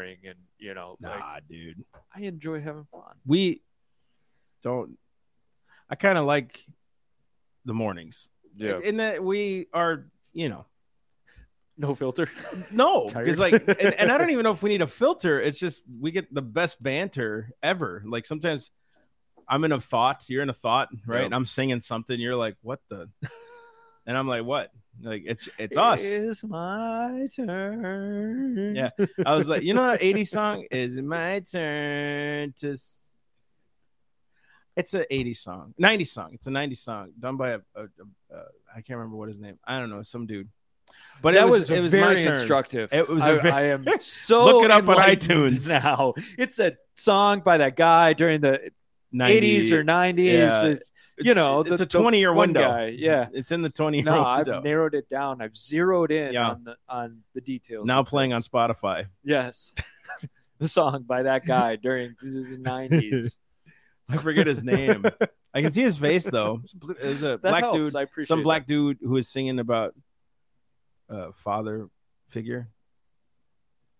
boring and you know like Nah, dude. I enjoy having fun. We don't. I kind of like the mornings. Yeah, In that we are, you know, no filter. no, Tired. because like, and, and I don't even know if we need a filter. It's just we get the best banter ever. Like sometimes I'm in a thought, you're in a thought, right? Yep. And I'm singing something, you're like, what the? And I'm like, what? Like it's it's us. It's my turn. Yeah. I was like, you know, that 80s song is my turn to. s-" It's a 80s song, 90s song. It's a 90s song done by a, a, a, a I can't remember what his name. I don't know, some dude. But that it was, was, it was very instructive. It was I a ve- I am so Look it up on iTunes. now. It's a song by that guy during the 90 80s or 90s. Yeah. You know, it's the- a 20 year window. guy, yeah. it's in the 20 year no, I've narrowed it down. I've zeroed in Yeah. on the on the details. now playing on. Spotify. yes, the song by that guy during the nineties. I forget his name. I can see his face though. Was a That black helps. dude, some black that. dude who was singing about uh father figure.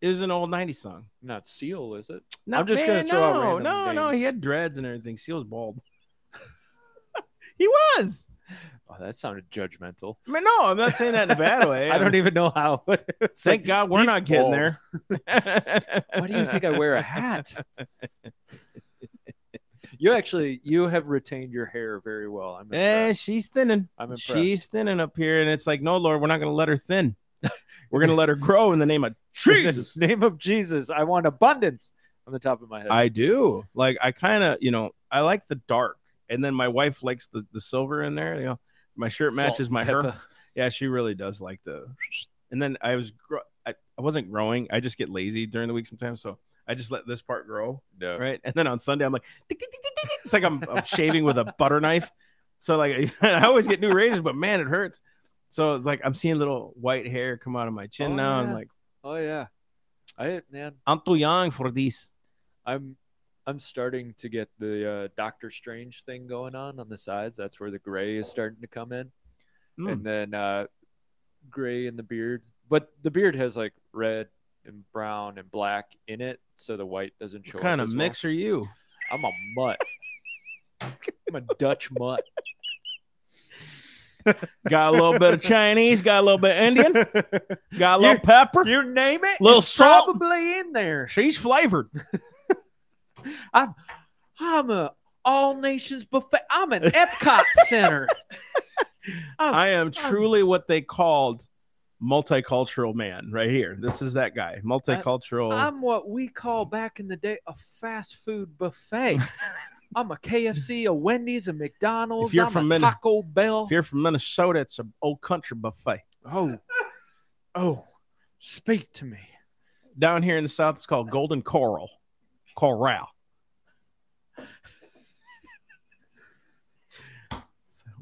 It was an old 90s song. Not Seal, is it? No, I'm just man, gonna throw out no, random no, no. He had dreads and everything. Seal's bald. He was. Oh, that sounded judgmental. I mean, no, I'm not saying that in a bad way. I don't even know how. But Thank like, God we're not getting bald. there. Why do you think I wear a hat? You actually you have retained your hair very well. I'm Eh, she's thinning. I'm impressed. She's thinning up here, and it's like, no, Lord, we're not going to let her thin. We're going to let her grow in the name of In the Jesus. name of Jesus, I want abundance on the top of my head. I do. Like, I kind of, you know, I like the dark, and then my wife likes the the silver in there. You know, my shirt Salt matches and my hair. Yeah, she really does like the. And then I was, gro- I, I wasn't growing. I just get lazy during the week sometimes, so I just let this part grow, No. right? And then on Sunday, I'm like, it's like I'm, I'm shaving with a butter knife. So like, I always get new razors, but man, it hurts. So it's like I'm seeing little white hair come out of my chin Oh, now. I'm yeah. like, Oh yeah. I man, I'm too young for this. I'm I'm starting to get the uh, Doctor Strange thing going on on the sides. That's where the gray is starting to come in, Mm. and then uh, gray in the beard. But the beard has like red and brown and black in it, so the white doesn't show. What kind of mix are you? I'm a mutt. I'm a Dutch mutt. Got a little bit of Chinese, got a little bit of Indian, got a little You- pepper. You name it, Little salt. probably in there. She's flavored. I'm I'm a all nations buffet. I'm an Epcot Center. I'm- I am truly what they called multicultural man right here. This is that guy, multicultural. I'm what we call back in the day a fast food buffet. I'm a KFC, a Wendy's, a McDonald's. If you're I'm from a Min- Taco Bell. if you're from Minnesota, it's an old country buffet. oh, oh, speak to me. Down here in the south, it's called Golden Coral. Corral.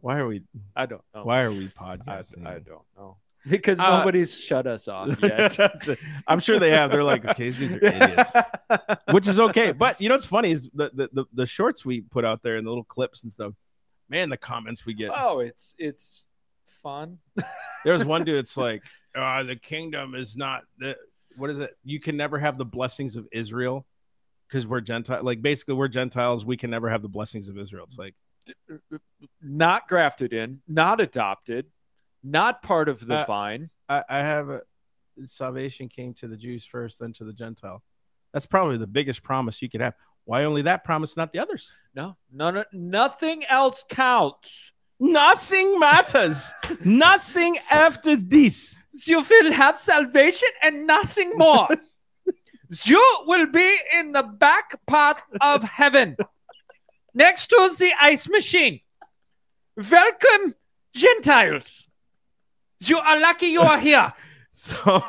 Why are we? I don't know. Why are we podcasting? I don't know because Uh, nobody's shut us off yet. I'm sure they have. They're like, okay, these are idiots, which is okay. But you know what's funny is the, the the the shorts we put out there and the little clips and stuff. Man, the comments we get. oh, it's it's fun. There's one dude. It's like, uh, the kingdom is not the. What is it? You can never have the blessings of Israel because we're Gentile. Like basically, we're Gentiles. We can never have the blessings of Israel. It's like, Not grafted in, not adopted, not part of the Uh, vine. I, I have a salvation came to the Jews first, then to the Gentile. That's probably the biggest promise you could have. Why only that promise, not the others? No, no, no, nothing else counts. Nothing matters. Nothing after this. You will have salvation and nothing more. you will be in the back part of heaven, next to the ice machine. Welcome, Gentiles. You are lucky you are here. So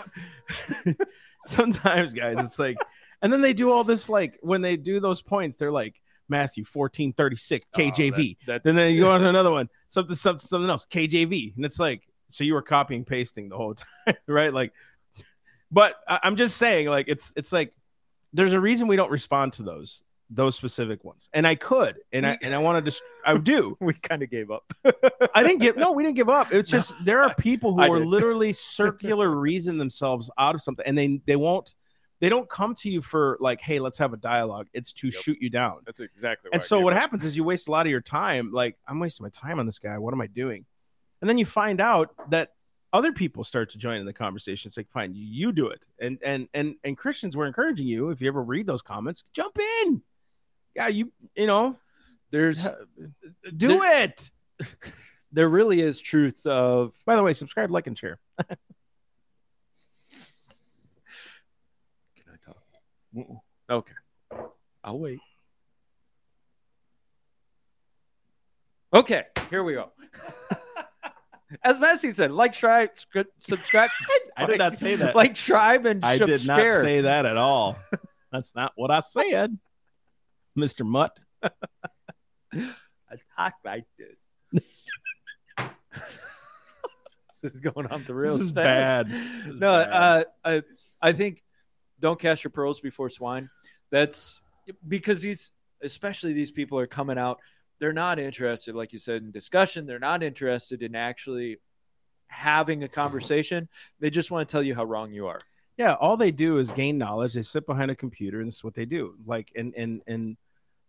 sometimes, guys, it's like, and then they do all this like when they do those points, they're like Matthew 14, 36, KJV. Oh, that- then then you go on to another one, something, something, something else, KJV. And it's like, so you were copying pasting the whole time, right? Like, but I, I'm just saying, like, it's it's like there's a reason we don't respond to those those specific ones. And I could, and I and I wanted to I do. we kind of gave up. I didn't give no, we didn't give up. It's No, just there are people who I are did. literally circular reason themselves out of something and they they won't they don't come to you for like, hey, let's have a dialogue. It's to Yep. shoot you down. That's exactly. And so what happens is you waste a lot of your time. Like, I'm wasting my time on this guy. What am I doing? And then you find out that other people start to join in the conversation. It's like, fine, you, do it. And and and and Christians were encouraging you. If you ever read those comments, jump in. Yeah, you you know, There's uh, do There- it. there really is truth of By the way, subscribe, like, and share. Can I talk? Okay. I'll wait. Okay, here we go. As Massey said, like, try, subscribe. I did not say that. Like, tribe, and I did not say that at all. That's not what I said, Mister Mutt. I talk like this. this is going off the rails. This is fast. bad. This is No, bad. uh, I, I think don't cast your pearls before swine. That's because these, especially these people, are coming out. They're not interested, like you said, in discussion. They're not interested in actually having a conversation. They just want to tell you how wrong you are. yeah all they do is gain knowledge they sit behind a computer and this is what they do like and and and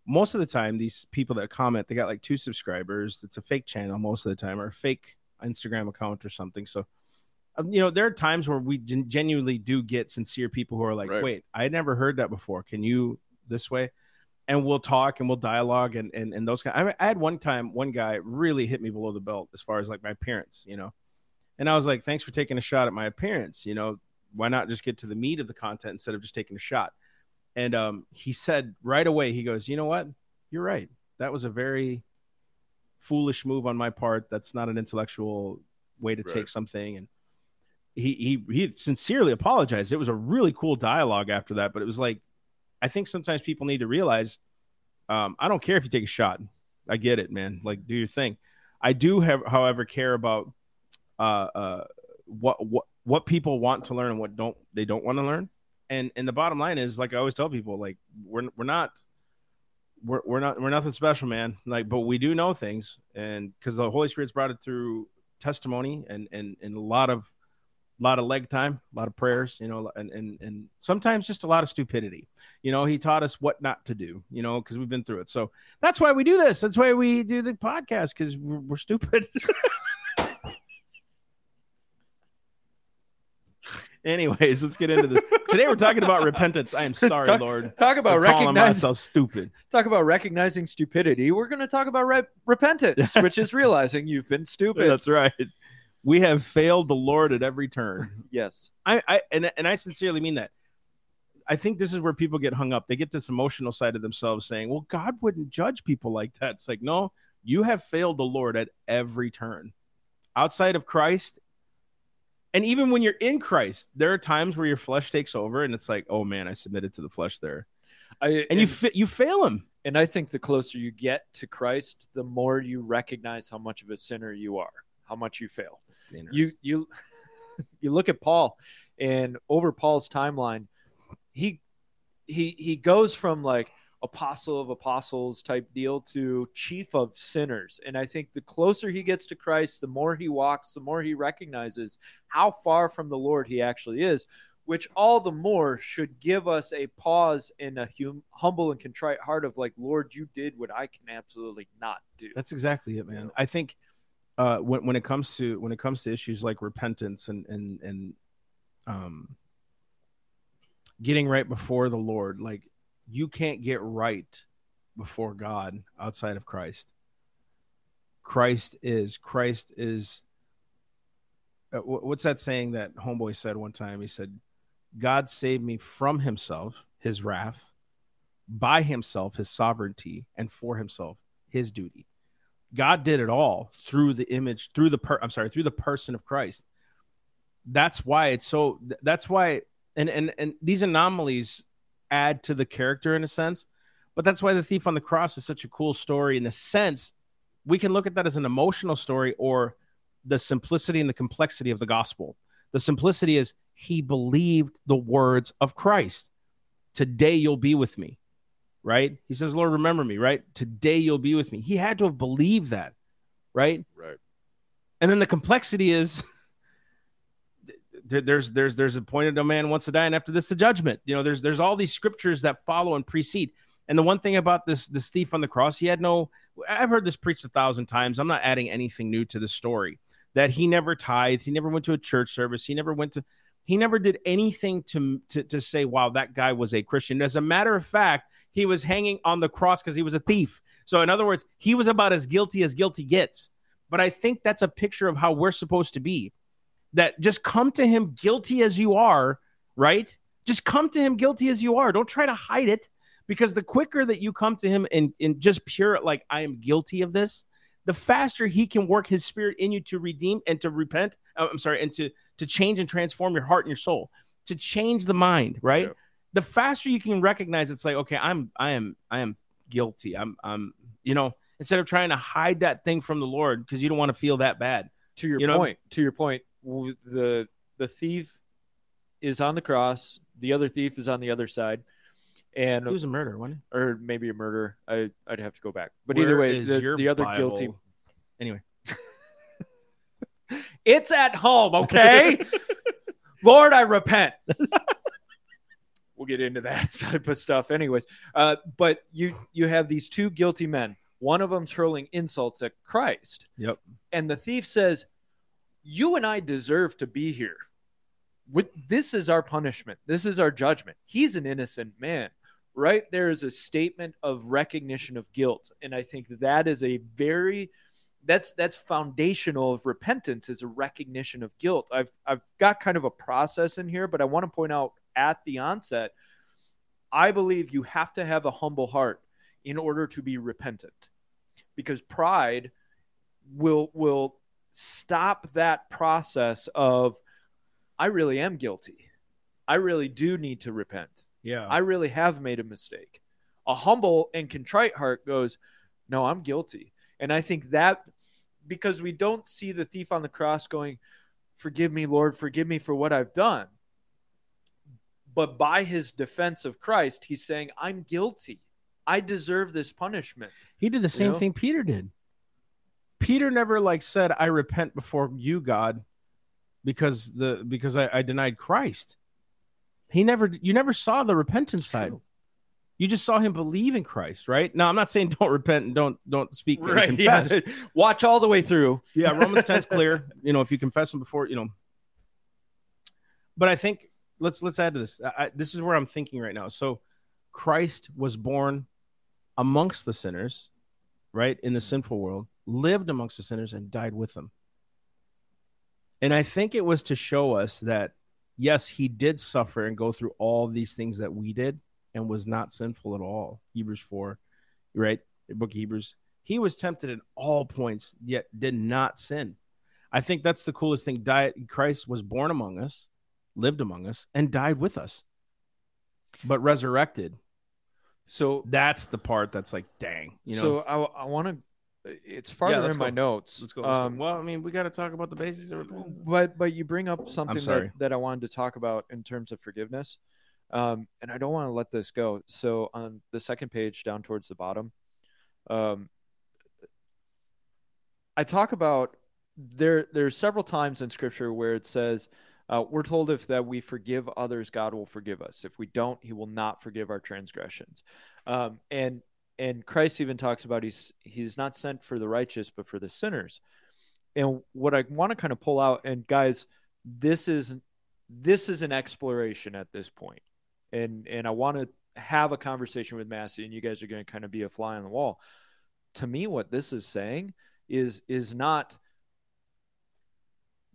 most of the time these people that comment they got like two subscribers it's a fake channel most of the time or a fake instagram account or something so um, you know there are times where we gen- genuinely do get sincere people who are like Right. wait i never heard that before can you this way and we'll talk and we'll dialogue and and, and those kind I, mean, I had one time one guy really hit me below the belt as far as like my appearance you know and i was like thanks for taking a shot at my appearance you know why not just get to the meat of the content instead of just taking a shot? And um, he said right away, he goes, you know what? You're right. That was a very foolish move on my part. That's not an intellectual way to Right. take something. And he he he sincerely apologized. It was a really cool dialogue after that, but it was like, I think sometimes people need to realize, um, I don't care if you take a shot. I get it, man. Like, do your thing. I do have, however, care about uh, uh, what what what people want to learn and what don't they don't want to learn. And and the bottom line is, like I always tell people, like we're we're not we're we're not we're nothing special, man. Like, but we do know things, and because the Holy Spirit's brought it through testimony and and and a lot of lot of leg time, a lot of prayers, you know, and and and sometimes just a lot of stupidity. You know, he taught us what not to do, you know, because we've been through it. So that's why we do this. That's why we do the podcast because we're, we're stupid. Anyways, let's get into this. Today we're talking about repentance. I am sorry, Talk- Lord. Talk about calling recognizing myself stupid. talk about recognizing stupidity. We're going to talk about re- repentance, which is realizing you've been stupid. That's right. We have failed the Lord at every turn. yes. I, I and, and I sincerely mean that. I think this is where people get hung up. They get this emotional side of themselves saying, Well, God wouldn't judge people like that. It's like, no, you have failed the Lord at every turn. Outside of Christ, and even when you're in Christ, there are times where your flesh takes over and it's like, oh man, I submitted to the flesh there. I, And you fa- you fail him. and I think the closer you get to Christ, the more you recognize how much of a sinner you are, how much you fail. You you you look at Paul, and over Paul's timeline, he he he goes from like apostle of apostles type deal to chief of sinners. And I think the closer he gets to Christ, the more he walks, the more he recognizes how far from the Lord he actually is. Which all the more should give us a pause in a hum- humble and contrite heart of like, Lord, you did what I can absolutely not do. That's exactly it, man. I think uh, when when it comes to when it comes to issues like repentance and and and um, getting right before the Lord, like you can't get right before God outside of Christ. Christ is Christ is. Uh, what's that saying that homeboy said one time? He said, "God saved me from Himself, His wrath, by Himself, His sovereignty, and for Himself, His duty." God did it all through the image, through the per I'm sorry, through the person of Christ. That's why it's so that's why and and and these anomalies add to the character in a sense, but that's why the thief on the cross is such a cool story in the sense we can look at that as an emotional story or the simplicity and the complexity of the gospel. The simplicity is he believed the words of Christ. Today you'll be with me right? He says, Lord, remember me, right? Today you'll be with me. He had to have believed that, right? Right. And then the complexity is There- There's there's there's appointed a man wants to die, and after this the judgment. You know, there's there's all these scriptures that follow and precede. And the one thing about this this thief on the cross, he had no. I've heard this preached a thousand times. I'm not adding anything new to the story. That he never tithed, he never went to a church service, he never went to, he never did anything to to to say, wow, that guy was a Christian. As a matter of fact, he was hanging on the cross because he was a thief. So in other words, he was about as guilty as guilty gets. But I think that's a picture of how we're supposed to be. That just come to him guilty as you are, right? Just come to him guilty as you are. Don't try to hide it because the quicker that you come to him and, in just pure, like, I am guilty of this, the faster he can work his spirit in you to redeem and to repent. uh, I'm sorry, and to, to change and transform your heart and your soul, to change the mind, right? Yeah. The faster you can recognize it's like, okay, I'm, I am, I am guilty. I'm, I'm, you know, instead of trying to hide that thing from the Lord because you don't want to feel that bad. to your You know- point to your point the the thief is on the cross the other thief is on the other side and He was a murderer, wasn't he? or maybe a murder I, i'd have to go back but Where either way the, the other Bible? guilty Anyway, it's at home okay lord i repent we'll get into that type of stuff anyways. Uh, but you you have these two guilty men one of them's hurling insults at christ. Yep. and the thief says you and i deserve to be here. With this is our punishment. This is our judgment. He's an innocent man. Right there is a statement of recognition of guilt. And i think that is a very that's that's foundational of repentance is a recognition of guilt. I've i've got kind of a process in here but i want to point out at the onset i believe you have to have a humble heart in order to be repentant because pride will will stop that process of I really am guilty. I really do need to repent. yeah, I really have made a mistake. A humble and contrite heart goes, "No, I'm guilty." And I think that because we don't see the thief on the cross going, "Forgive me, Lord, forgive me for what I've done." But by his defense of Christ, he's saying, "I'm guilty. I deserve this punishment." he did the same know? thing Peter did. Peter never like said, "I repent before you, God," because the because I, I denied Christ. He never, you never saw the repentance side. You just saw him believe in Christ, right? Now, I'm not saying don't repent and don't don't speak and confess. Yeah. Watch all the way through. Yeah, Romans 10's clear. You know, if you confess him before, you know. But I think let's let's add to this. I, this is where I'm thinking right now. So, Christ was born amongst the sinners, right in the sinful world, lived amongst the sinners, and died with them. And I think it was to show us that yes, he did suffer and go through all these things that we did, and was not sinful at all. Hebrews four, right? The book of Hebrews. He was tempted at all points, yet did not sin. I think that's the coolest thing. Diet Christ was born among us, lived among us, and died with us, but resurrected. So, That's the part that's like, dang, you know. so I, I want to. It's farther let's in my notes. let's go. Let's go. Um, Well, I mean, we got to talk about the basics of repentance. But but you bring up something that, that I wanted to talk about in terms of forgiveness. Um, and I don't want to let this go. So on the second page down towards the bottom, um, I talk about there there's several times in scripture where it says uh, we're told if that we forgive others, God will forgive us. If we don't, He will not forgive our transgressions. Um, and and Christ even talks about he's he's not sent for the righteous, but for the sinners. And what I want to kind of pull out, and guys, this is this is an exploration at this point, and and I want to have a conversation with Massey, and you guys are going to kind of be a fly on the wall. To me, what this is saying is is not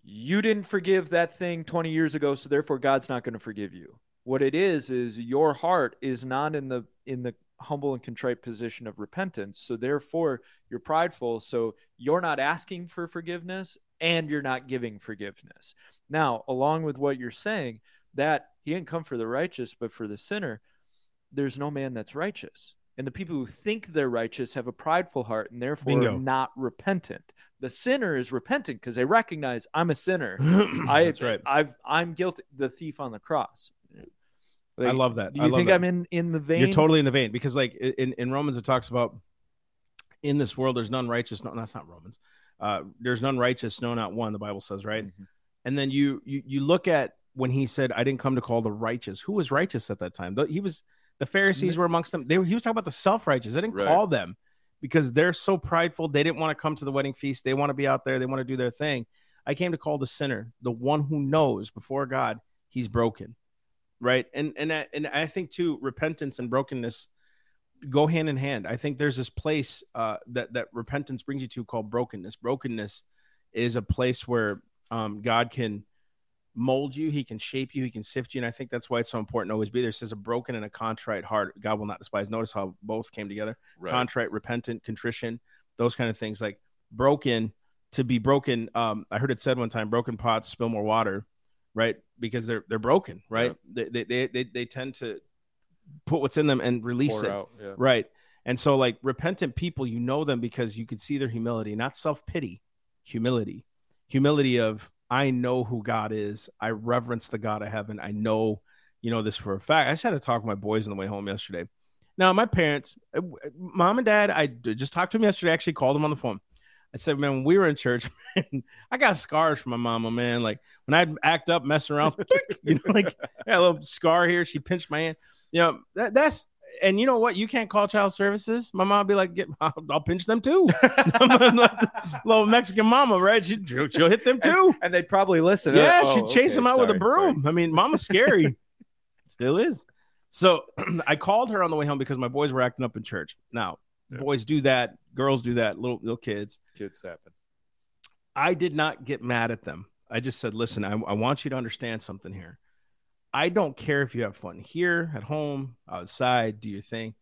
you didn't forgive that thing 20 years ago so therefore god's not going to forgive you. What it is is your heart is not in the in the humble and contrite position of repentance so therefore you're prideful so you're not asking for forgiveness and you're not giving forgiveness. Now along with what you're saying that he didn't come for the righteous but for the sinner there's no man that's righteous and the people who think they're righteous have a prideful heart and therefore Bingo. not repentant the sinner is repentant because they recognize i'm a sinner I, that's right. I've I'm guilty. The thief on the cross. I love that. Do you think that. I'm in in the vein? You're totally in the vein because, like in, in Romans, it talks about in this world there's none righteous. No, that's not Romans. Uh, there's none righteous, no, not one. The Bible says, right? Mhm. And then you you you look at when he said, "I didn't come to call the righteous." Who was righteous at that time? He was the Pharisees were amongst them. They were, he was talking about the self righteous. They didn't Right. call them because they're so prideful. They didn't want to come to the wedding feast. They want to be out there. They want to do their thing. I came to call the sinner, the one who knows before God he's broken, right? And and I, and I think too, repentance and brokenness go hand in hand. I think there's this place uh, that that repentance brings you to called brokenness. Brokenness is a place where um, God can mold you, He can shape you, He can sift you, and I think that's why it's so important to always be there. It says a broken and a contrite heart, God will not despise. Notice how both came together: Right. contrite, repentant, contrition, those kind of things. Like broken to be broken. Um, I heard it said one time: broken pots spill more water, right? Because they're they're broken, right? They, they they they they tend to put what's in them and release Pour it. out, yeah. Right. And so, like, repentant people, you know them because you can see their humility, not self pity, humility. Humility of, I know who God is. I reverence the God of heaven. I know, you know, this for a fact. I just had to talk to my boys on the way home yesterday. Now, my parents, uh, mom and dad, I just talked to them yesterday. I actually called them on the phone. I said, man, when we were in church, man, I got scars from my mama, man. Like when I'd act up, mess around, you know, like I got a little scar here. She pinched my hand. You know, that, that's, and you know what? You can't call child services. My mom be like, Get, I'll, I'll pinch them too. little Mexican mama, right? She, she'll, she'll hit them too. and they'd probably listen. Yeah, Oh, she'd chase okay, him out with a sorry, sorry. broom. I mean, mama's scary. Still is. So I called her on the way home because my boys were acting up in church. Now, Yeah. boys do that, girls do that, little little kids. Kids happen. I did not get mad at them. I just said, listen, I, I want you to understand something here. I don't care if you have fun here, at home, outside, do your thing.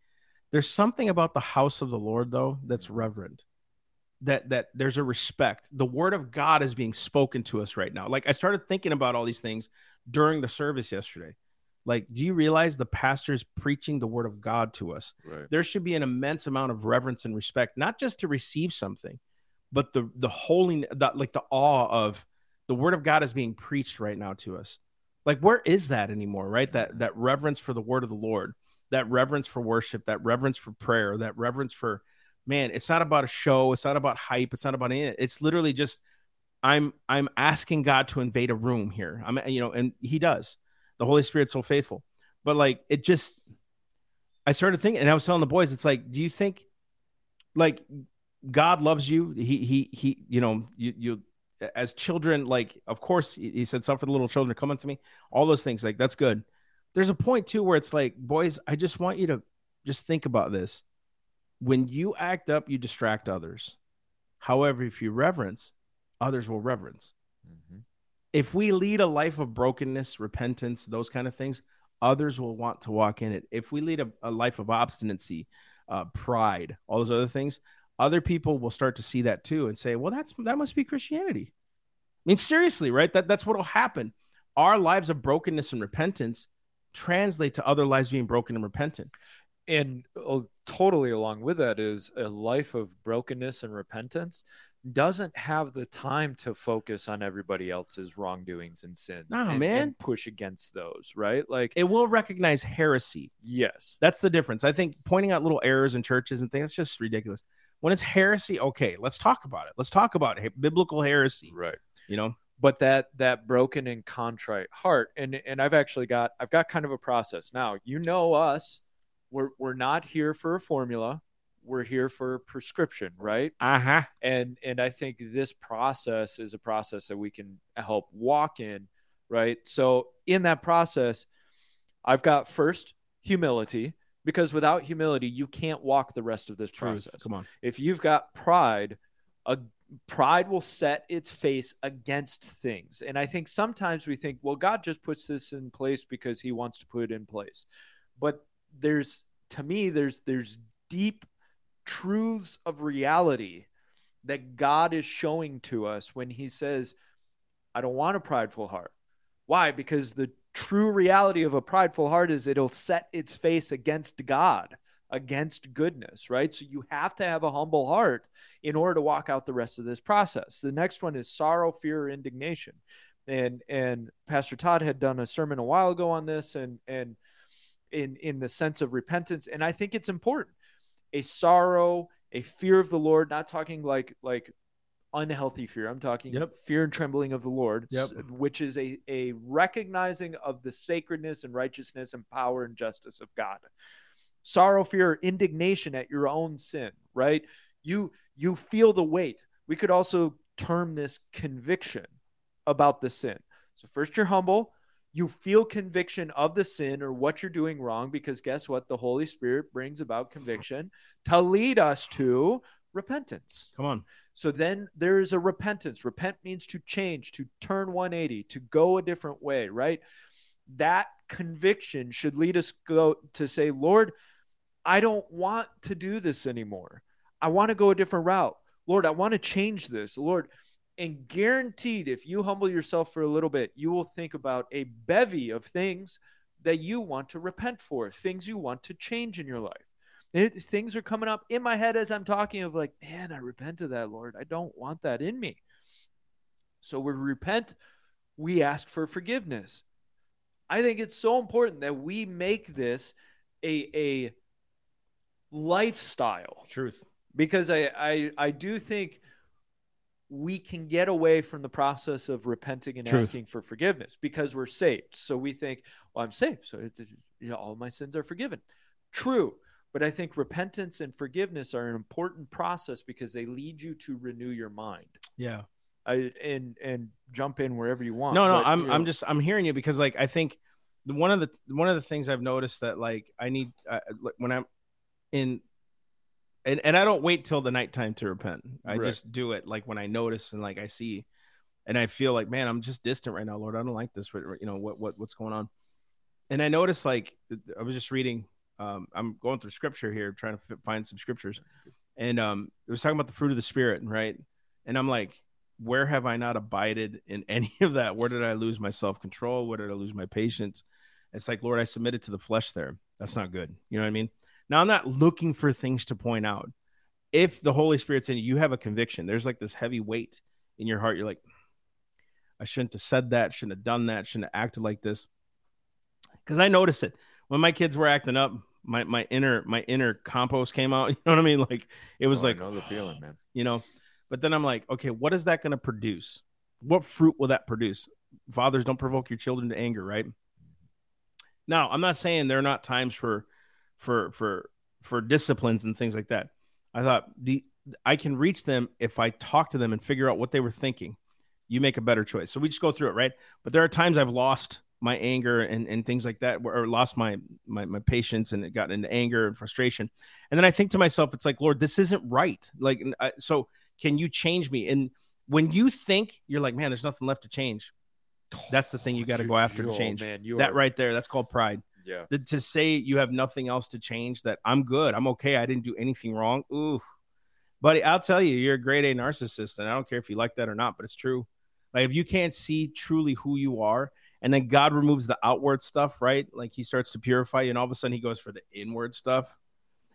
There's something about the house of the Lord, though, that's reverent. That that there's a respect. The word of God is being spoken to us right now. Like I started thinking about all these things during the service yesterday. Like, do you realize the pastor is preaching the word of God to us? Right. there should be an immense amount of reverence and respect, not just to receive something, but the the holy, the, like the awe of the word of God is being preached right now to us. Like, where is that anymore? Right? That that reverence for the word of the Lord, that reverence for worship, that reverence for prayer, that reverence for man. It's not about a show. It's not about hype. It's not about any. It's literally just I'm I'm asking God to invade a room here. I'm you know, and He does. The Holy Spirit's so faithful, but like it just I started thinking, and I was telling the boys, it's like, do you think, like, God loves you? He, he, he, you know, you, you, as children, like, of course, he said, suffer the little children to come unto me. All those things, like, that's good. There's a point too where it's like, boys, I just want you to just think about this. When you act up, you distract others. However, if you reverence, others will reverence Mhm. if we lead a life of brokenness, repentance, those kind of things, others will want to walk in it. If we lead a, a life of obstinacy, uh, pride, all those other things, other people will start to see that too and say, "Well, that's that must be Christianity." I mean, seriously, right? That that's what will happen. Our lives of brokenness and repentance translate to other lives being broken and repentant. and uh, totally along with that is a life of brokenness and repentance doesn't have the time to focus on everybody else's wrongdoings and sins No, and, man. and push against those right like It will recognize heresy. yes That's the difference. I think pointing out little errors in churches and things, that's just ridiculous. When it's heresy, okay, let's talk about it. Let's talk about he- biblical heresy. right You know, but that that broken and contrite heart and and I've actually got I've got kind of a process now you know us we're we're not here for a formula we're here for prescription right uh huh. and and i think this process is a process that we can help walk in right so in that process i've got first humility because without humility you can't walk the rest of this Truth. process. Come on. if you've got pride a pride will set its face against things. And i think sometimes we think well god just puts this in place because he wants to put it in place. But there's to me there's there's deep truths of reality that god is showing to us when he says i don't want a prideful heart. Why? Because the true reality of a prideful heart is it'll set its face against god against goodness right? So you have to have a humble heart in order to walk out the rest of this process. The next one is sorrow fear indignation. And and pastor todd had done a sermon a while ago on this and and in in the sense of repentance. And i think it's important. A sorrow a fear of the lord not talking like like unhealthy fear. I'm talking Yep. fear and trembling of the Lord, Yep. which is a, a recognizing of the sacredness and righteousness and power and justice of God. Sorrow, fear, indignation at your own sin, right? You you feel the weight. We could also term this conviction about the sin. So first you're humble, you feel conviction of the sin or what you're doing wrong because guess what? The Holy Spirit brings about conviction to lead us to repentance. Come on. So then there is a repentance. Repent means to change, to turn 180, to go a different way, right? That conviction should lead us go to say, Lord, I don't want to do this anymore. I want to go a different route. Lord, I want to change this. Lord, and guaranteed if you humble yourself for a little bit, you will think about a bevy of things that you want to repent for, things you want to change in your life. It, things are coming up in my head as I'm talking of like, man, I repent of that, Lord. I don't want that in me. So we repent, we ask for forgiveness. I think it's so important that we make this a a lifestyle Truth. because I, I I do think we can get away from the process of repenting and Truth. asking for forgiveness because we're saved. So we think, well, I'm saved, so it, you know, all my sins are forgiven. True, but I think repentance and forgiveness are an important process because they lead you to renew your mind. Yeah. I and and jump in wherever you want. No, no, but, I'm you I'm just I'm hearing you because like I think one of the one of the things I've noticed that like I need uh, when I'm in and and I don't wait till the nighttime to repent. I Right. just do it like when I notice and like I see and I feel like man, I'm just distant right now, Lord. I don't like this. You know what what what's going on? And I notice like I was just reading. Um, I'm going through scripture here, trying to fi- find some scriptures, and um, it was talking about the fruit of the spirit, right? And I'm like, where have I not abided in any of that? Where did I lose my self control? Where did I lose my patience? It's like, Lord, I submitted to the flesh there. That's not good. You know what I mean? Now, I'm not looking for things to point out. If the Holy Spirit's in you, you have a conviction. There's like this heavy weight in your heart. You're like, I shouldn't have said that, shouldn't have done that, shouldn't have acted like this. Because I notice it when my kids were acting up. My my inner my inner compost came out. You know what I mean? Like it was Oh, I like know the feeling, man. you know but then i'm like okay what is that going to produce what fruit will that produce fathers don't provoke your children to anger right now i'm not saying there are not times for for for for disciplines and things like that i thought the i can reach them if i talk to them and figure out what they were thinking you make a better choice so we just go through it right but there are times i've lost my anger and, and things like that or lost my, my my patience and it got into anger and frustration. And then i think to myself it's like lord this isn't right. Like I, so can you change me? And when you think you're like man there's nothing left to change. That's the thing you oh, got to go after to Oh, change. man, you that are- right there that's called pride. Yeah. That to say you have nothing else to change that i'm good i'm okay i didn't do anything wrong ooh buddy i'll tell you you're a grade a narcissist and i don't care if you like that or not but it's true. Like if you can't see truly who you are and then god removes the outward stuff right? Like he starts to purify you and all of a sudden he goes for the inward stuff.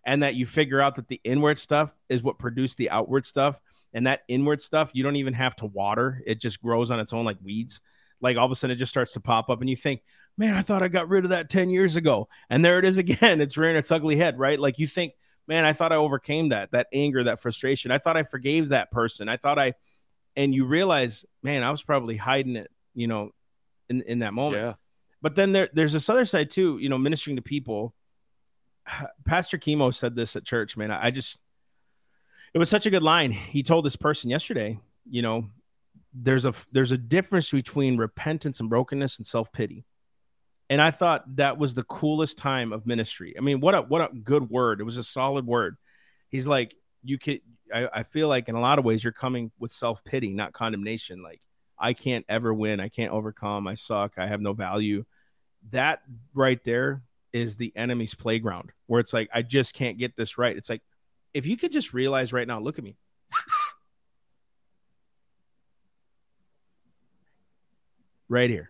And that you figure out that the inward stuff is what produced the outward stuff. And that inward stuff you don't even have to water. It just grows on its own like weeds. Like all of a sudden it just starts to pop up and you think man i thought i got rid of that 10 years ago. And there it is again. It's rearing its ugly head right? Like you think man i thought i overcame that that anger that frustration. I thought i forgave that person. I thought i and you realize man i was probably hiding it you know in in that moment. Yeah. but then there, there's this other side too you know ministering to people. Pastor chemo said this at church man. I, I just it was such a good line. He told this person yesterday you know there's a there's a difference between repentance and brokenness and self-pity. And i thought that was the coolest time of ministry. I mean what a what a good word. It was a solid word. He's like you could i, I feel like in a lot of ways you're coming with self-pity not condemnation. Like i can't ever win. I can't overcome. I suck. I have no value. That right there is the enemy's playground where it's like i just can't get this right. It's like if you could just realize right now look at me. Right here.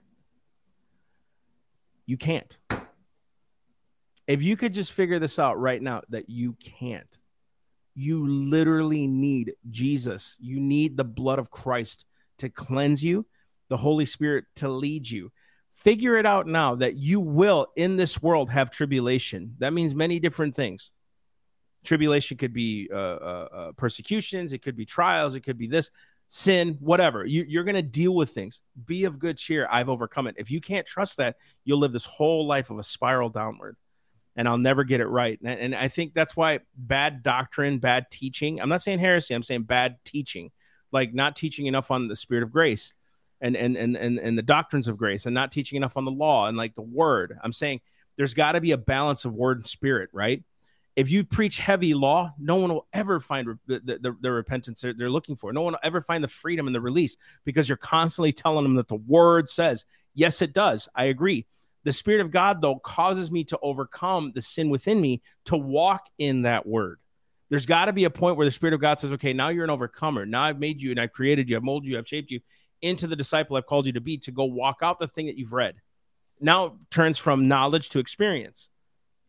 You can't. If you could just figure this out right now that you can't you literally need jesus. You need the blood of christ to cleanse you the holy spirit to lead you figure it out now that you will in this world have tribulation that means many different things tribulation could be uh, uh, uh, persecutions it could be trials it could be this sin, whatever. You, you're going to deal with things. Be of good cheer. I've overcome it. If you can't trust that, you'll live this whole life of a spiral downward and I'll never get it right. And, and I think that's why bad doctrine, bad teaching, I'm not saying heresy, I'm saying bad teaching, like not teaching enough on the spirit of grace and, and, and, and, and the doctrines of grace and not teaching enough on the law and like the word. I'm saying there's got to be a balance of word and spirit, right? if you preach heavy law, no one will ever find re- the, the, the, repentance they're, they're looking for. No one will ever find the freedom and the release because you're constantly telling them that the word says, yes, it does. I agree. The Spirit of God, though, causes me to overcome the sin within me to walk in that word. There's got to be a point where the Spirit of God says, okay, now you're an overcomer. Now I've made you and I've created you, I've molded you, I've shaped you into the disciple I've called you to be to go walk out the thing that you've read. Now turns from knowledge to experience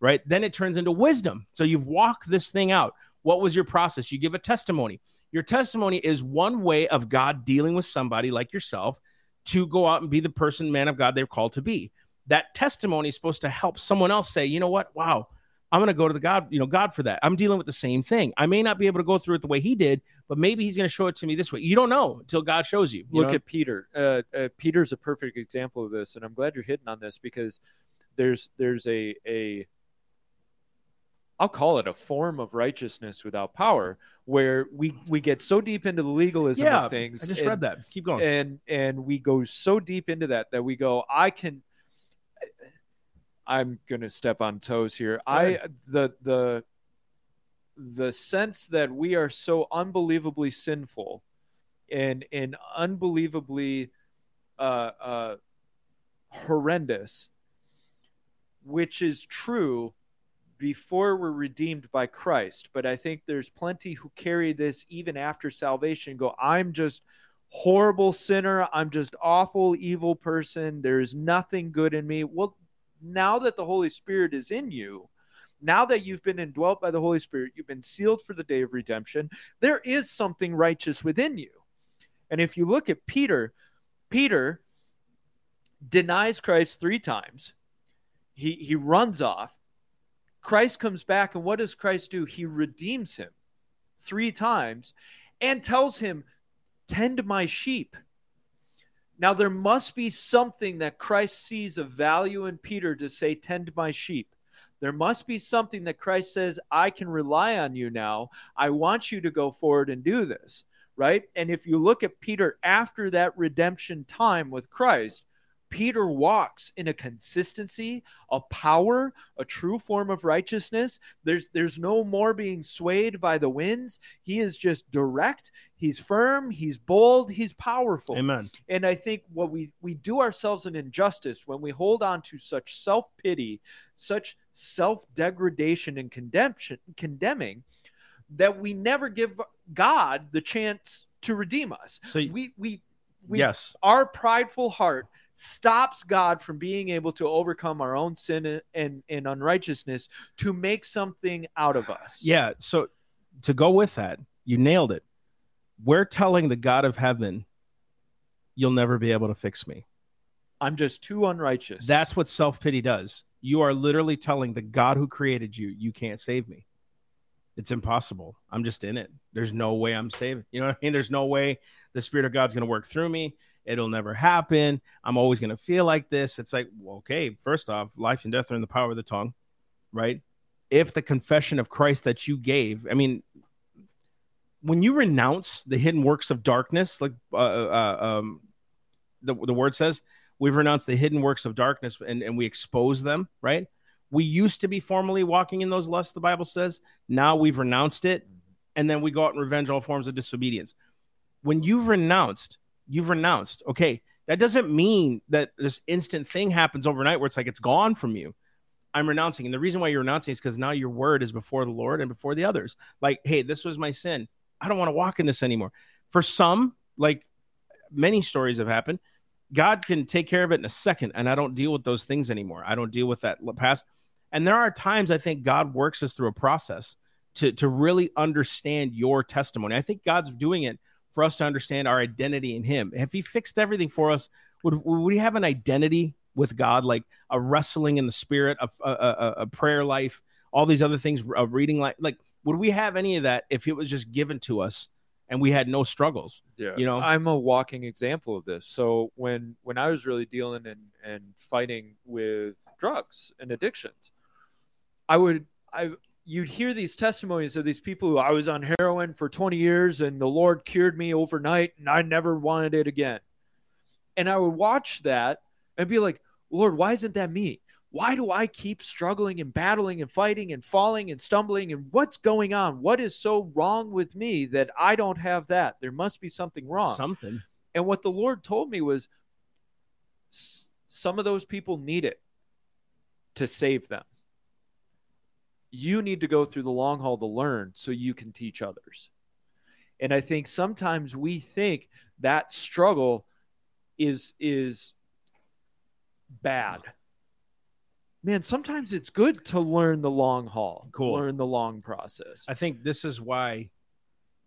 right? Then it turns into wisdom. So you've walked this thing out. What was your process? You give a testimony. Your testimony is one way of God dealing with somebody like yourself to go out and be the person, man of God, they're called to be. That testimony is supposed to help someone else say, you know what? Wow, I'm going to go to the God, you know, God for that. I'm dealing with the same thing. I may not be able to go through it the way he did, but maybe he's going to show it to me this way. You don't know until God shows you. you Look know? at Peter. Uh, uh, Peter's a perfect example of this, and I'm glad you're hitting on this because there's there's a a I'll call it a form of righteousness without power, where we we get so deep into the legalism yeah, of things. I just and, read that. Keep going. And and we go so deep into that that we go, I can. I'm gonna step on toes here. I the the the sense that we are so unbelievably sinful and and unbelievably uh, uh, horrendous, which is true before we're redeemed by Christ. But I think there's plenty who carry this even after salvation go, I'm just horrible sinner. I'm just awful, evil person. There's nothing good in me. Well, now that the Holy Spirit is in you, now that you've been indwelt by the Holy Spirit, you've been sealed for the day of redemption, there is something righteous within you. And if you look at Peter, Peter denies Christ three times. He, he runs off. Christ comes back, and what does Christ do? He redeems him three times and tells him, Tend my sheep. Now, there must be something that Christ sees of value in Peter to say, Tend my sheep. There must be something that Christ says, I can rely on you now. I want you to go forward and do this, right? And if you look at Peter after that redemption time with Christ, Peter walks in a consistency, a power, a true form of righteousness. There's there's no more being swayed by the winds. He is just direct, he's firm, he's bold, he's powerful. Amen. And I think what we we do ourselves an injustice when we hold on to such self-pity, such self-degradation and condemnation condemning that we never give God the chance to redeem us. So we we we, yes, our prideful heart stops God from being able to overcome our own sin and, and unrighteousness to make something out of us. Yeah. So to go with that, you nailed it. We're telling the God of heaven, you'll never be able to fix me. I'm just too unrighteous. That's what self pity does. You are literally telling the God who created you, you can't save me. It's impossible. I'm just in it. There's no way I'm saving. You know what I mean? There's no way the Spirit of God's going to work through me. It'll never happen. I'm always going to feel like this. It's like, okay, first off, life and death are in the power of the tongue, right? If the confession of Christ that you gave, I mean, when you renounce the hidden works of darkness, like uh, uh, um, the, the word says, we've renounced the hidden works of darkness and, and we expose them, right? We used to be formally walking in those lusts, the Bible says. Now we've renounced it. And then we go out and revenge all forms of disobedience. When you've renounced, you've renounced. Okay, that doesn't mean that this instant thing happens overnight where it's like it's gone from you. I'm renouncing. And the reason why you're renouncing is because now your word is before the Lord and before the others. Like, hey, this was my sin. I don't want to walk in this anymore. For some, like many stories have happened, God can take care of it in a second. And I don't deal with those things anymore. I don't deal with that past. And there are times I think God works us through a process to, to really understand your testimony. I think God's doing it for us to understand our identity in Him. If He fixed everything for us, would, would we have an identity with God, like a wrestling in the spirit, a, a, a, a prayer life, all these other things, a reading life? Like, would we have any of that if it was just given to us and we had no struggles. Yeah. You know? I'm a walking example of this. So when when I was really dealing and and fighting with drugs and addictions, I would I you'd hear these testimonies of these people who I was on heroin for 20 years and the Lord cured me overnight and I never wanted it again. And I would watch that and be like, Lord, why isn't that me? Why do I keep struggling and battling and fighting and falling and stumbling? And what's going on? What is so wrong with me that I don't have that? There must be something wrong. Something. And what the Lord told me was some of those people need it to save them. You need to go through the long haul to learn so you can teach others. And I think sometimes we think that struggle is is bad. Man, sometimes it's good to learn the long haul, Cool. learn the long process. I think this is why,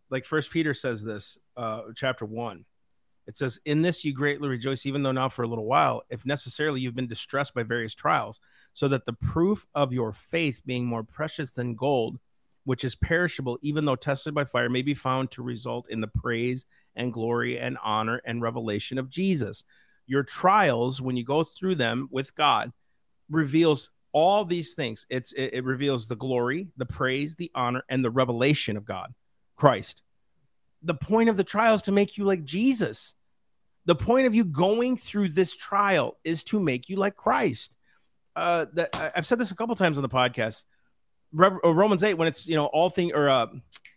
like First Peter says this, uh, chapter one. It says, "In this you greatly rejoice, even though now for a little while, if necessarily, you've been distressed by various trials, so that the proof of your faith, being more precious than gold, which is perishable, even though tested by fire, may be found to result in the praise and glory and honor and revelation of Jesus." Your trials, when you go through them with God, reveals all these things. It's it, it reveals the glory, the praise, the honor, and the revelation of God, Christ. The point of the trial is to make you like Jesus. The point of you going through this trial is to make you like Christ. Uh, that I've said this a couple times on the podcast. Uh, Romans eight, when it's you know all things or uh,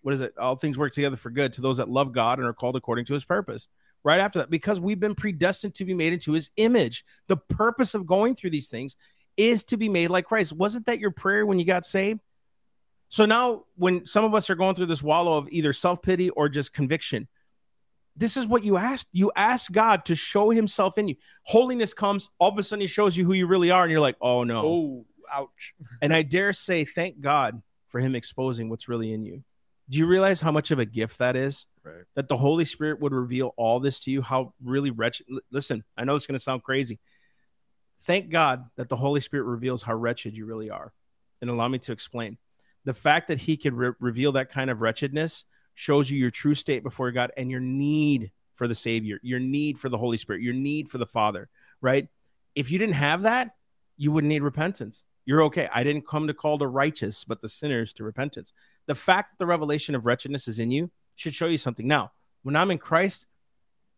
what is it? All things work together for good to those that love God and are called according to His purpose. Right after that, because we've been predestined to be made into His image. The purpose of going through these things is to be made like Christ. Wasn't that your prayer when you got saved? So now, when some of us are going through this wallow of either self pity or just conviction, this is what you asked. You asked God to show Himself in you. Holiness comes, all of a sudden, He shows you who you really are, and you're like, oh no. Oh, ouch. And I dare say, thank God for Him exposing what's really in you. Do you realize how much of a gift that is? Right. That the Holy Spirit would reveal all this to you, how really wretched. Listen, I know it's going to sound crazy. Thank God that the Holy Spirit reveals how wretched you really are. And allow me to explain. The fact that He could re- reveal that kind of wretchedness shows you your true state before God and your need for the Savior, your need for the Holy Spirit, your need for the Father, right? If you didn't have that, you wouldn't need repentance. You're okay. I didn't come to call the righteous, but the sinners to repentance. The fact that the revelation of wretchedness is in you should show you something. Now, when I'm in Christ,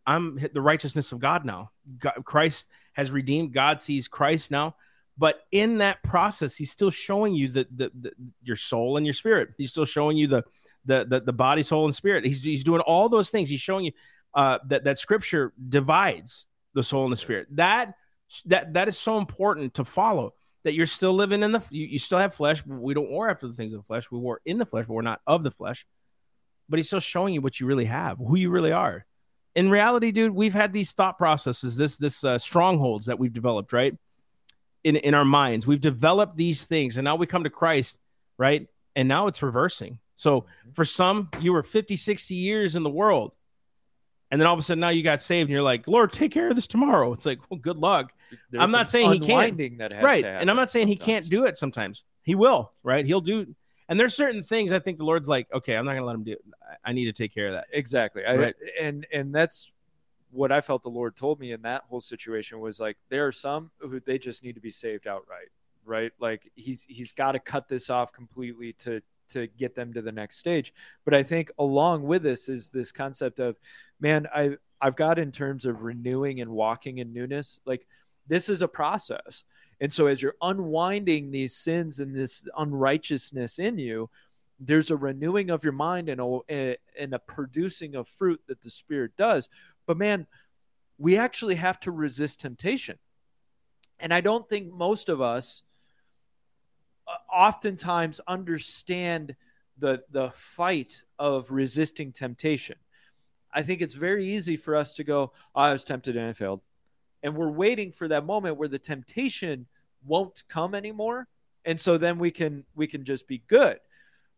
I'm the righteousness of God now. God, Christ has redeemed. God sees Christ now. But in that process, he's still showing you the, the, the your soul and your spirit. He's still showing you the the the, the body, soul, and spirit. He's, he's doing all those things. He's showing you uh, that that Scripture divides the soul and the spirit. That that that is so important to follow. That you're still living in the you, you still have flesh. But we don't war after the things of the flesh. We war in the flesh, but we're not of the flesh. But he's still showing you what you really have, who you really are. In reality, dude, we've had these thought processes, this this uh, strongholds that we've developed, right? In in our minds, we've developed these things, and now we come to Christ, right? And now it's reversing. So mm-hmm. for some, you were 50, 60 years in the world. And then all of a sudden now you got saved and you're like, Lord, take care of this tomorrow. It's like, well, good luck. There's I'm not saying he can't. Right. And I'm not saying he can't do it sometimes. He will, right? He'll do. And there's certain things I think the Lord's like, okay, I'm not going to let him do it. I- need to take care of that. exactly I, and and that's what i felt the lord told me in that whole situation was like there are some who they just need to be saved outright right like he's he's got to cut this off completely to to get them to the next stage. But i think along with this is this concept of man i i've got in terms of renewing and walking in newness like this is a process. And so as you're unwinding these sins and this unrighteousness in you there's a renewing of your mind and a, and a producing of fruit that the spirit does. But man we actually have to resist temptation. And i don't think most of us oftentimes understand the the fight of resisting temptation i think it's very easy for us to go "Oh, i was tempted and i failed and we're waiting for that moment where the temptation won't come anymore and so then we can we can just be good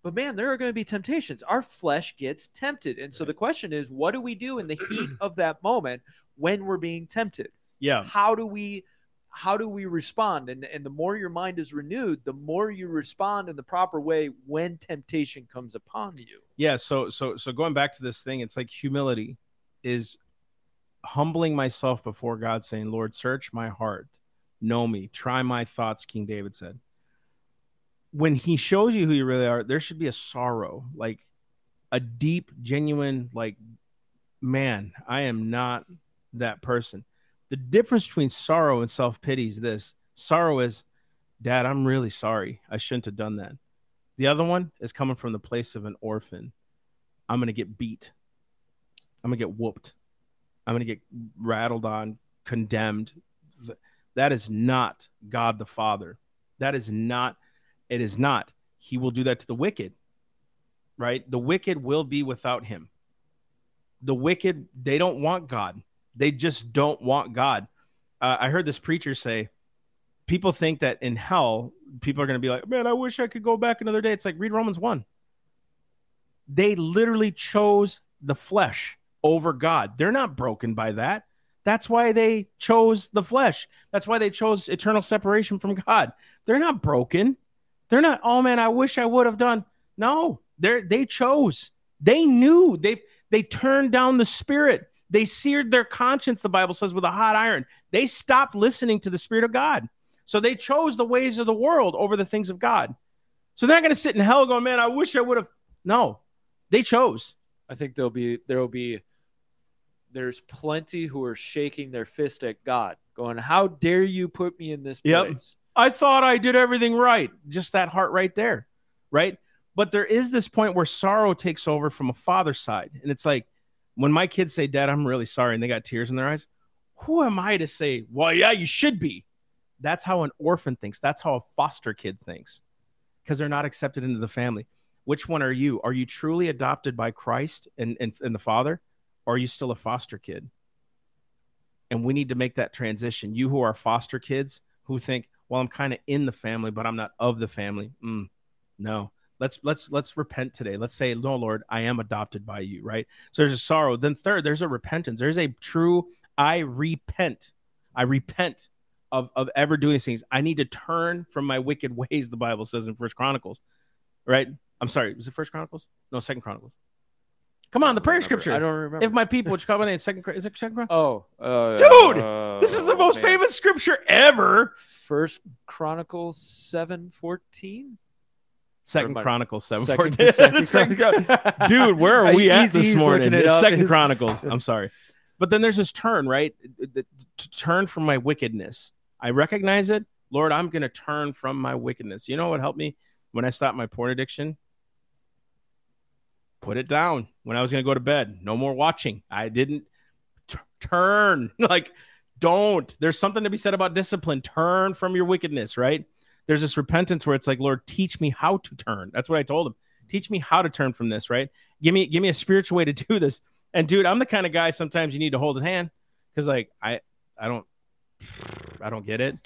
but man, there are going to be temptations. Our flesh gets tempted. And so the question is, what do we do in the heat of that moment when we're being tempted? Yeah. How do we how do we respond? And and the more your mind is renewed, the more you respond in the proper way when temptation comes upon you. Yeah. So so so going back to this thing, it's like humility is humbling myself before God, saying, Lord, search my heart, know me, try my thoughts, King David said. When he shows you who you really are, there should be a sorrow, like a deep, genuine, like, man, I am not that person. The difference between sorrow and self pity is this sorrow is, Dad, I'm really sorry. I shouldn't have done that. The other one is coming from the place of an orphan. I'm going to get beat. I'm going to get whooped. I'm going to get rattled on, condemned. That is not God the Father. That is not, it is not. He will do that to the wicked, right? The wicked will be without him. The wicked, they don't want God. They just don't want God. Uh, I heard this preacher say, people think that in hell, people are going to be like, man, I wish I could go back another day. It's like, read Romans 1. They literally chose the flesh over God. They're not broken by that. That's why they chose the flesh. That's why they chose eternal separation from God. They're not broken. They're not, oh man, I wish I would have done. No, they they chose. They knew. They they turned down the spirit. They seared their conscience, the Bible says, with a hot iron. They stopped listening to the Spirit of God. So they chose the ways of the world over the things of God. So they're not going to sit in hell going, man, I wish I would have. No, they chose. I think there'll be there'll be there's plenty who are shaking their fist at God, going, "How dare you put me in this Yep. place?" I thought I did everything right. Just that heart right there. Right. But there is this point where sorrow takes over from a father's side. And it's like when my kids say, Dad, I'm really sorry, and they got tears in their eyes, who am I to say, Well, yeah, you should be? That's how an orphan thinks. That's how a foster kid thinks because they're not accepted into the family. Which one are you? Are you truly adopted by Christ and, and, and the Father? Or are you still a foster kid? And we need to make that transition. You who are foster kids who think, well, I'm kind of in the family, but I'm not of the family. Mm, no, let's let's let's repent today. Let's say, no, Lord, I am adopted by you. Right. So there's a sorrow. Then third, there's a repentance. There's a true I repent. I repent of of ever doing these things. I need to turn from my wicked ways. The Bible says in First Chronicles. Right. I'm sorry. Was it First Chronicles? No, Second Chronicles. Come on, the prayer Remember- scripture. I don't remember. If my people, which come by name, second, is it second? Chronicles? oh, uh, Dude, uh, This is the most man. famous scripture ever. First Chronicles seven fourteen. Second Chronicles seven Second- fourteen. Second Second Chron- Dude, where are we at He's- this he's morning? it. Second Chronicles. I'm sorry, but then there's this turn, right? The- To turn from my wickedness. I recognize it, Lord. I'm going to turn from my wickedness. You know what helped me when I stopped my porn addiction? Put it down when I was going to go to bed. No more watching. I didn't t- turn. Like, don't. There's something to be said about discipline. Turn from your wickedness, right? There's this repentance where it's like, Lord, teach me how to turn. That's what I told him. Teach me how to turn from this, right? Give me give me a spiritual way to do this. And dude, I'm the kind of guy sometimes you need to hold his hand because like I I don't I don't get it.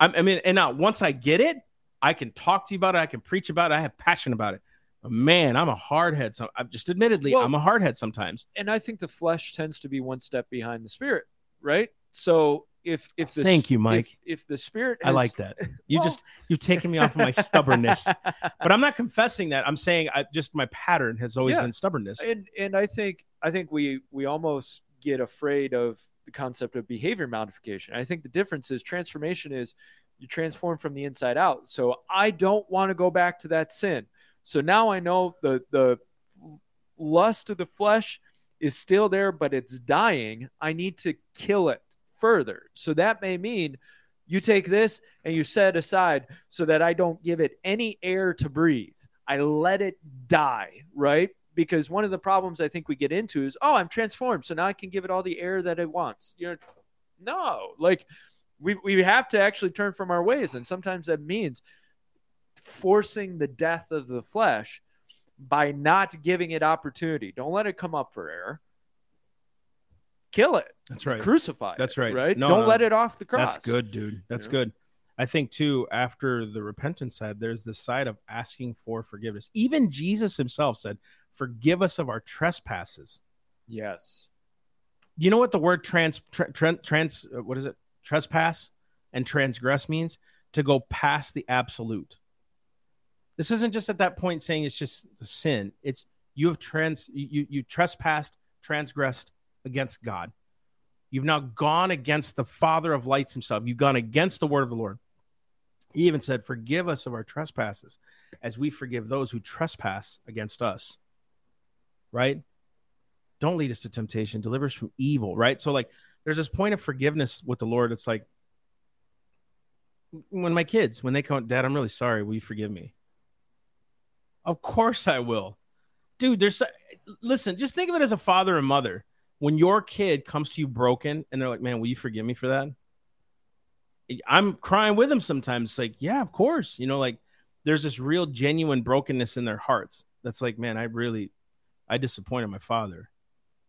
I'm, I mean, and now once I get it, I can talk to you about it. I can preach about it. I have passion about it. But man, I'm a hardhead. So I'm just admittedly, Well- I'm a hardhead sometimes. and I think the flesh tends to be one step behind the spirit, right? So if if the Thank you, Mike. If, the spirit, I like that. You Well- just you've taken me off of my stubbornness. But I'm not confessing that. I'm saying I just my pattern has always Yeah. been stubbornness. and and I think I think we we almost get afraid of the concept of behavior modification. I think the difference is transformation is you transform from the inside out. So I don't want to go back to that sin. So now I know the the lust of the flesh is still there, but it's dying. I need to kill it further. So that may mean you take this and you set aside so that I don't give it any air to breathe. I let it die, right? Because one of the problems I think we get into is, oh, I'm transformed, so now I can give it all the air that it wants. You know, no, like we we have to actually turn from our ways, and sometimes that means forcing the death of the flesh by not giving it opportunity. Don't let it come up for air. Kill it. That's right. Crucify. That's right. Right. No, Don't no. let it off the cross. That's good, dude. That's know? good. I think too, after the repentance side, there's this side of asking for forgiveness. Even Jesus himself said, Forgive us of our trespasses. Yes. You know what the word trans tra- tran- trans uh, what is it? Trespass and transgress means to go past the absolute. This isn't just at that point saying it's just sin. It's you have trans you you trespassed, transgressed against God. You've now gone against the Father of lights himself. You've gone against the word of the Lord. He even said, Forgive us of our trespasses as we forgive those who trespass against us. Right? Don't lead us to temptation, deliver us from evil. Right? So, like, there's this point of forgiveness with the Lord. It's like, when my kids, when they come, Dad, I'm really sorry. Will you forgive me? Of course I will. Dude, there's, listen, just think of it as a father and mother. When your kid comes to you broken and they're like, man, will you forgive me for that? I'm crying with them sometimes. It's like, yeah, of course. You know, like there's this real genuine brokenness in their hearts. That's like, man, I really, I disappointed my father.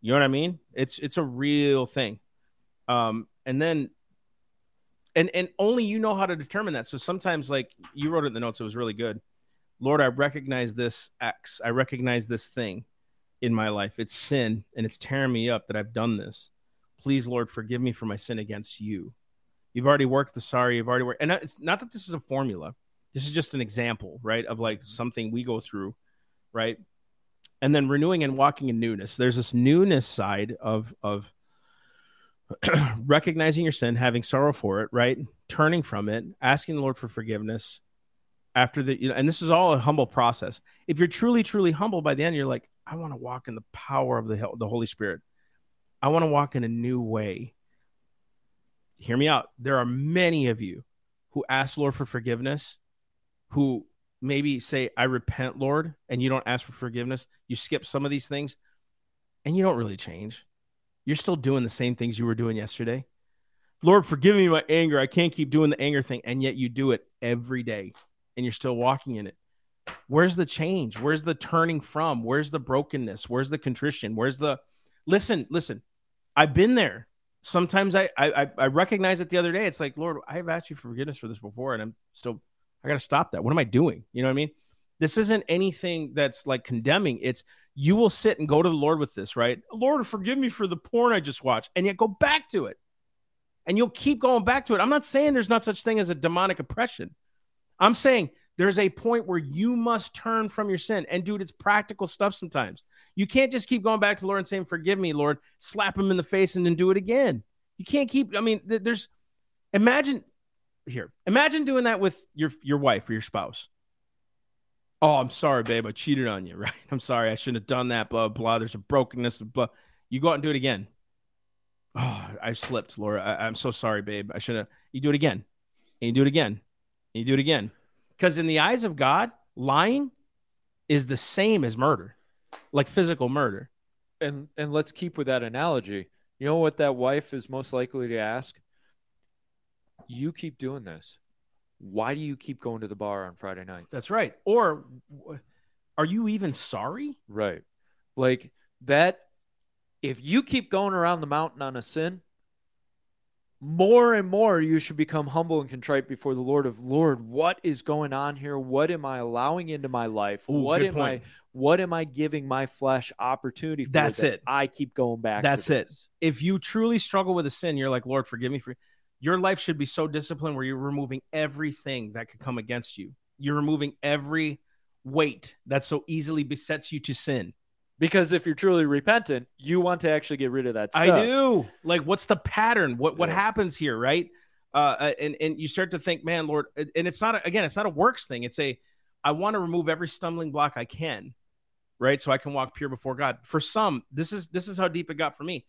You know what I mean? It's it's a real thing. Um, and then, and and only you know how to determine that. So sometimes, like you wrote it in the notes, it was really good. Lord, I recognize this X. I recognize this thing in my life. It's sin, and it's tearing me up that I've done this. Please, Lord, forgive me for my sin against you. You've already worked the sorry. You've already worked, and it's not that this is a formula. This is just an example, right, of like something we go through, right? And then renewing and walking in newness. There's this newness side of of recognizing your sin, having sorrow for it, right? Turning from it, asking the Lord for forgiveness. After the, you know, and this is all a humble process. If you're truly, truly humble by the end, you're like, I want to walk in the power of the the Holy Spirit. I want to walk in a new way hear me out. There are many of you who ask Lord for forgiveness, who maybe say, I repent, Lord, and you don't ask for forgiveness. You skip some of these things and you don't really change. You're still doing the same things you were doing yesterday. Lord, forgive me my anger. I can't keep doing the anger thing. And yet you do it every day and you're still walking in it. Where's the change? Where's the turning from? Where's the brokenness? Where's the contrition? Where's the listen? Listen, I've been there sometimes I, I I recognize it the other day. It's like, Lord, I have asked you for forgiveness for this before, and I'm still I got to stop that. What am I doing? You know what I mean? This isn't anything that's like condemning. It's you will sit and go to the Lord with this, right? Lord, forgive me for the porn I just watched, and yet go back to it, and you'll keep going back to it. I'm not saying there's not such thing as a demonic oppression. I'm saying there's a point where you must turn from your sin. And dude, it's practical stuff sometimes. You can't just keep going back to Lord and saying, Forgive me, Lord, slap him in the face and then do it again. You can't keep, I mean, there's imagine here, imagine doing that with your your wife or your spouse. Oh, I'm sorry, babe. I cheated on you, right? I'm sorry. I shouldn't have done that, blah, blah. There's a brokenness, blah. You go out and do it again. Oh, I slipped, Laura. I, am so sorry, babe. I should have. You do it again. And you do it again. And you do it again. Because in the eyes of God, lying is the same as murder, like physical murder. And and let's keep with that analogy. You know what that wife is most likely to ask? You keep doing this. Why do you keep going to the bar on Friday nights? That's right. Or are you even sorry? Right. Like that if you keep going around the mountain on a sin, more and more you should become humble and contrite before the Lord of Lord, what is going on here? What am I allowing into my life? Ooh, what am point. I what am I giving my flesh opportunity for? That's that it. I keep going back. That's it. If you truly struggle with a sin, you're like, Lord, forgive me for your life should be so disciplined where you're removing everything that could come against you. You're removing every weight that so easily besets you to sin. Because if you're truly repentant, you want to actually get rid of that stuff. I do. Like, what's the pattern? What what Yeah. happens here, right? Uh, uh, and and you start to think, man, Lord, and it's not a, again, it's not a works thing. It's a I want to remove every stumbling block I can, right? So I can walk pure before God. For some, this is this is how deep it got for me.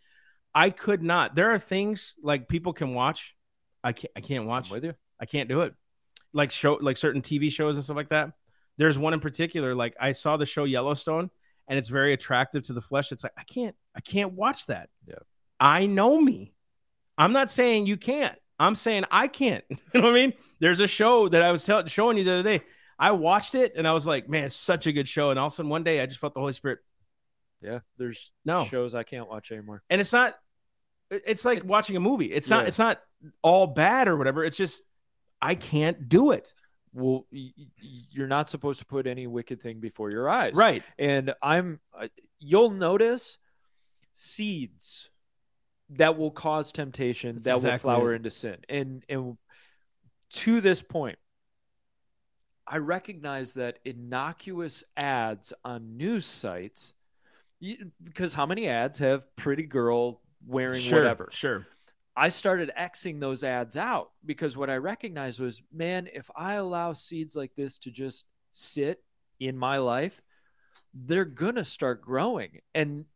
I could not. There are things like people can watch. I can't. I can't I'm watch. with you. I can't do it. Like show like certain TV shows and stuff like that. There's one in particular. Like I saw the show Yellowstone, and it's very attractive to the flesh. It's like I can't. I can't watch that. Yeah. I know me. I'm not saying you can't. I'm saying I can't. You know what I mean? There's a show that I was tell- showing you the other day. I watched it and I was like, man, it's such a good show. And all of a sudden, one day, I just felt the Holy Spirit. Yeah. There's No. shows I can't watch anymore. And it's not. It's like watching a movie. It's not. Yeah. It's not all bad or whatever. It's just I can't do it. Well, you're not supposed to put any wicked thing before your eyes. Right. And I'm, uh, you'll notice seeds that will cause temptation That's that will flower it. into sin. And, and to this point, I recognize that innocuous ads on news sites, because how many ads have pretty girl wearing sure, whatever? Sure. I started Xing those ads out because what I recognized was, man, if I allow seeds like this to just sit in my life, they're going to start growing. And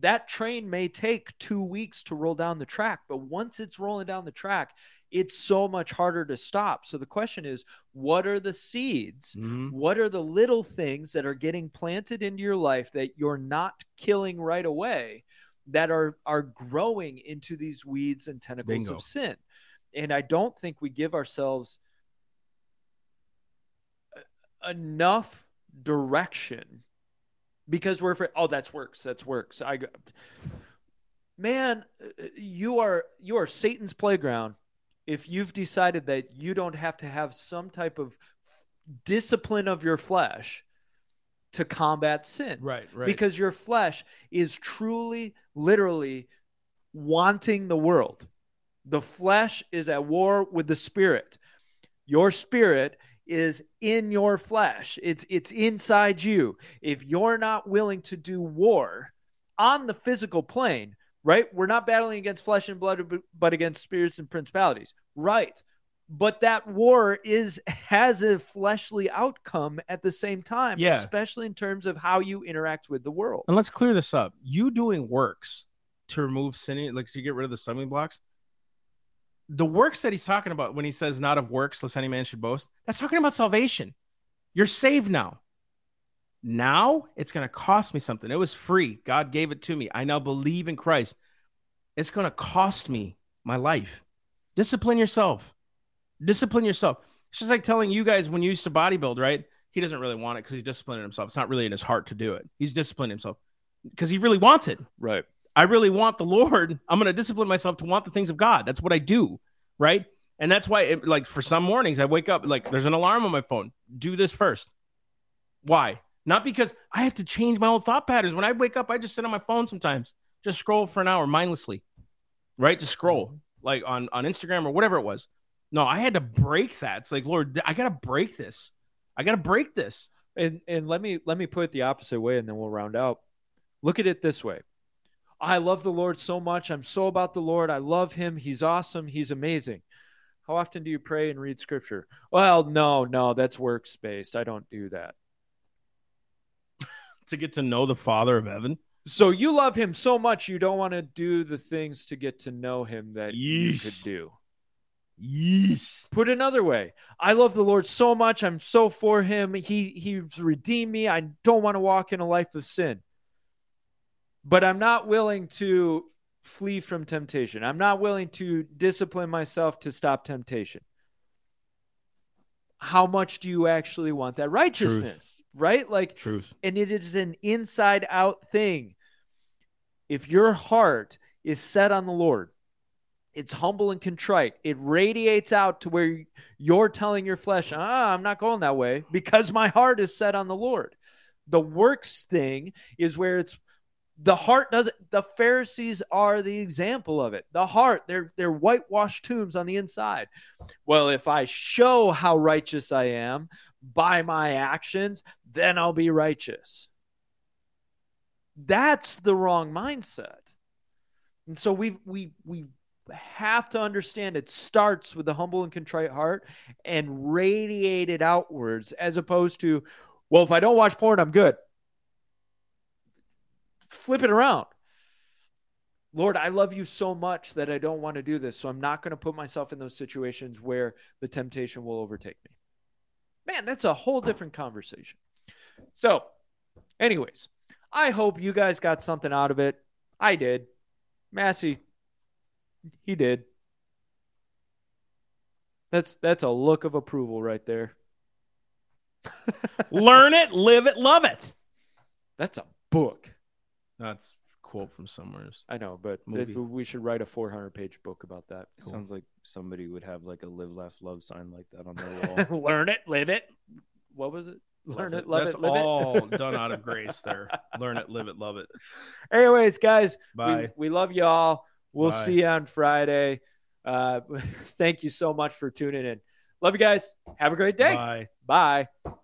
that train may take two weeks to roll down the track, but once it's rolling down the track, it's so much harder to stop. So the question is, what are the seeds? Mhm. What are the little things that are getting planted into your life that you're not killing right away that are are growing into these weeds and tentacles Bingo. of sin? And I don't think we give ourselves enough direction because we're afraid, oh that's works that's works i go- man you are you are satan's playground if you've decided that you don't have to have some type of discipline of your flesh to combat sin. Right. Right. because your flesh is truly literally wanting the world. The flesh is at war with the spirit. Your spirit is in your flesh. It's it's inside you. If you're not willing to do war on the physical plane right? We're not battling against flesh and blood but- but against spirits and principalities. Right but that war is has a fleshly outcome at the same time Yeah. especially in terms of how you interact with the world and let's clear this up. You doing works to remove sin, like to get rid of the stumbling blocks. The works that he's talking about when he says not of works, lest any man should boast, that's talking about salvation. You're saved now. Now it's going to cost me something. It was free. God gave it to me. I now believe in Christ. It's going to cost me my life. Discipline yourself. Discipline yourself. It's just like telling you guys when you used to bodybuild, right? He doesn't really want it because he's disciplining himself. It's not really in his heart to do it. He's disciplining himself because he really wants it. right I really want the Lord. I'm going to discipline myself to want the things of God. That's what I do, right? And that's why, it, like, for some mornings, I wake up like there's an alarm on my phone. Do this first. Why? Not because I have to change my old thought patterns. When I wake up, I just sit on my phone sometimes, just scroll for an hour mindlessly, right? Just scroll mm-hmm. like on on Instagram or whatever it was. No, I had to break that. It's like, Lord, I got to break this. I got to break this. and and let me let me put it the opposite way and then we'll round out. Look at it this way. I love the lord so much. I'm so about the lord. I love him. He's awesome. He's amazing. How often do you pray and read scripture? Well no no that's works based i don't do that. To get to know the Father of Heaven. so you love him so much you don't want to do the things to get to know him that you could do Yeesh. Put another way, I love the Lord so much. I'm so for him. He he's redeemed me. I don't want to walk in a life of sin. But I'm not willing to flee from temptation. I'm not willing to discipline myself to stop temptation. How much do you actually want that righteousness? Right? Like Truth. and it is an inside out thing. If your heart is set on the Lord, it's humble and contrite. It radiates out to where you're telling your flesh, ah, I'm not going that way because my heart is set on the Lord. The works thing is where it's the heart doesn't the Pharisees are the example of it. The heart, they're they're whitewashed tombs on the inside. Well, if I show how righteous I am by my actions, then I'll be righteous. That's the wrong mindset. And so we we we have to understand it starts with the humble and contrite heart and radiate it outwards as opposed to, well, if I don't watch porn, I'm good. Flip it around. Lord, I love you so much that I don't want to do this. So I'm not going to put myself in those situations where the temptation will overtake me. Man, that's a whole different conversation. So, anyways, I hope you guys got something out of it. I did. Massey, he did. That's that's a look of approval right there. Learn it, live it, love it. That's a book. That's a quote from somewhere. I know, but Movie. it- we should write a 400 page book about that. It sounds like somebody would have like a live, laugh, love sign like that on their wall. Learn it, live it. What was it? Learn it, love That's it, live all it. done out of grace there. Learn it, live it, love it. Anyways, guys, Bye. We, we love y'all. We'll Bye. see you on Friday. Uh, thank you so much for tuning in. Love you guys. Have a great day. Bye. Bye.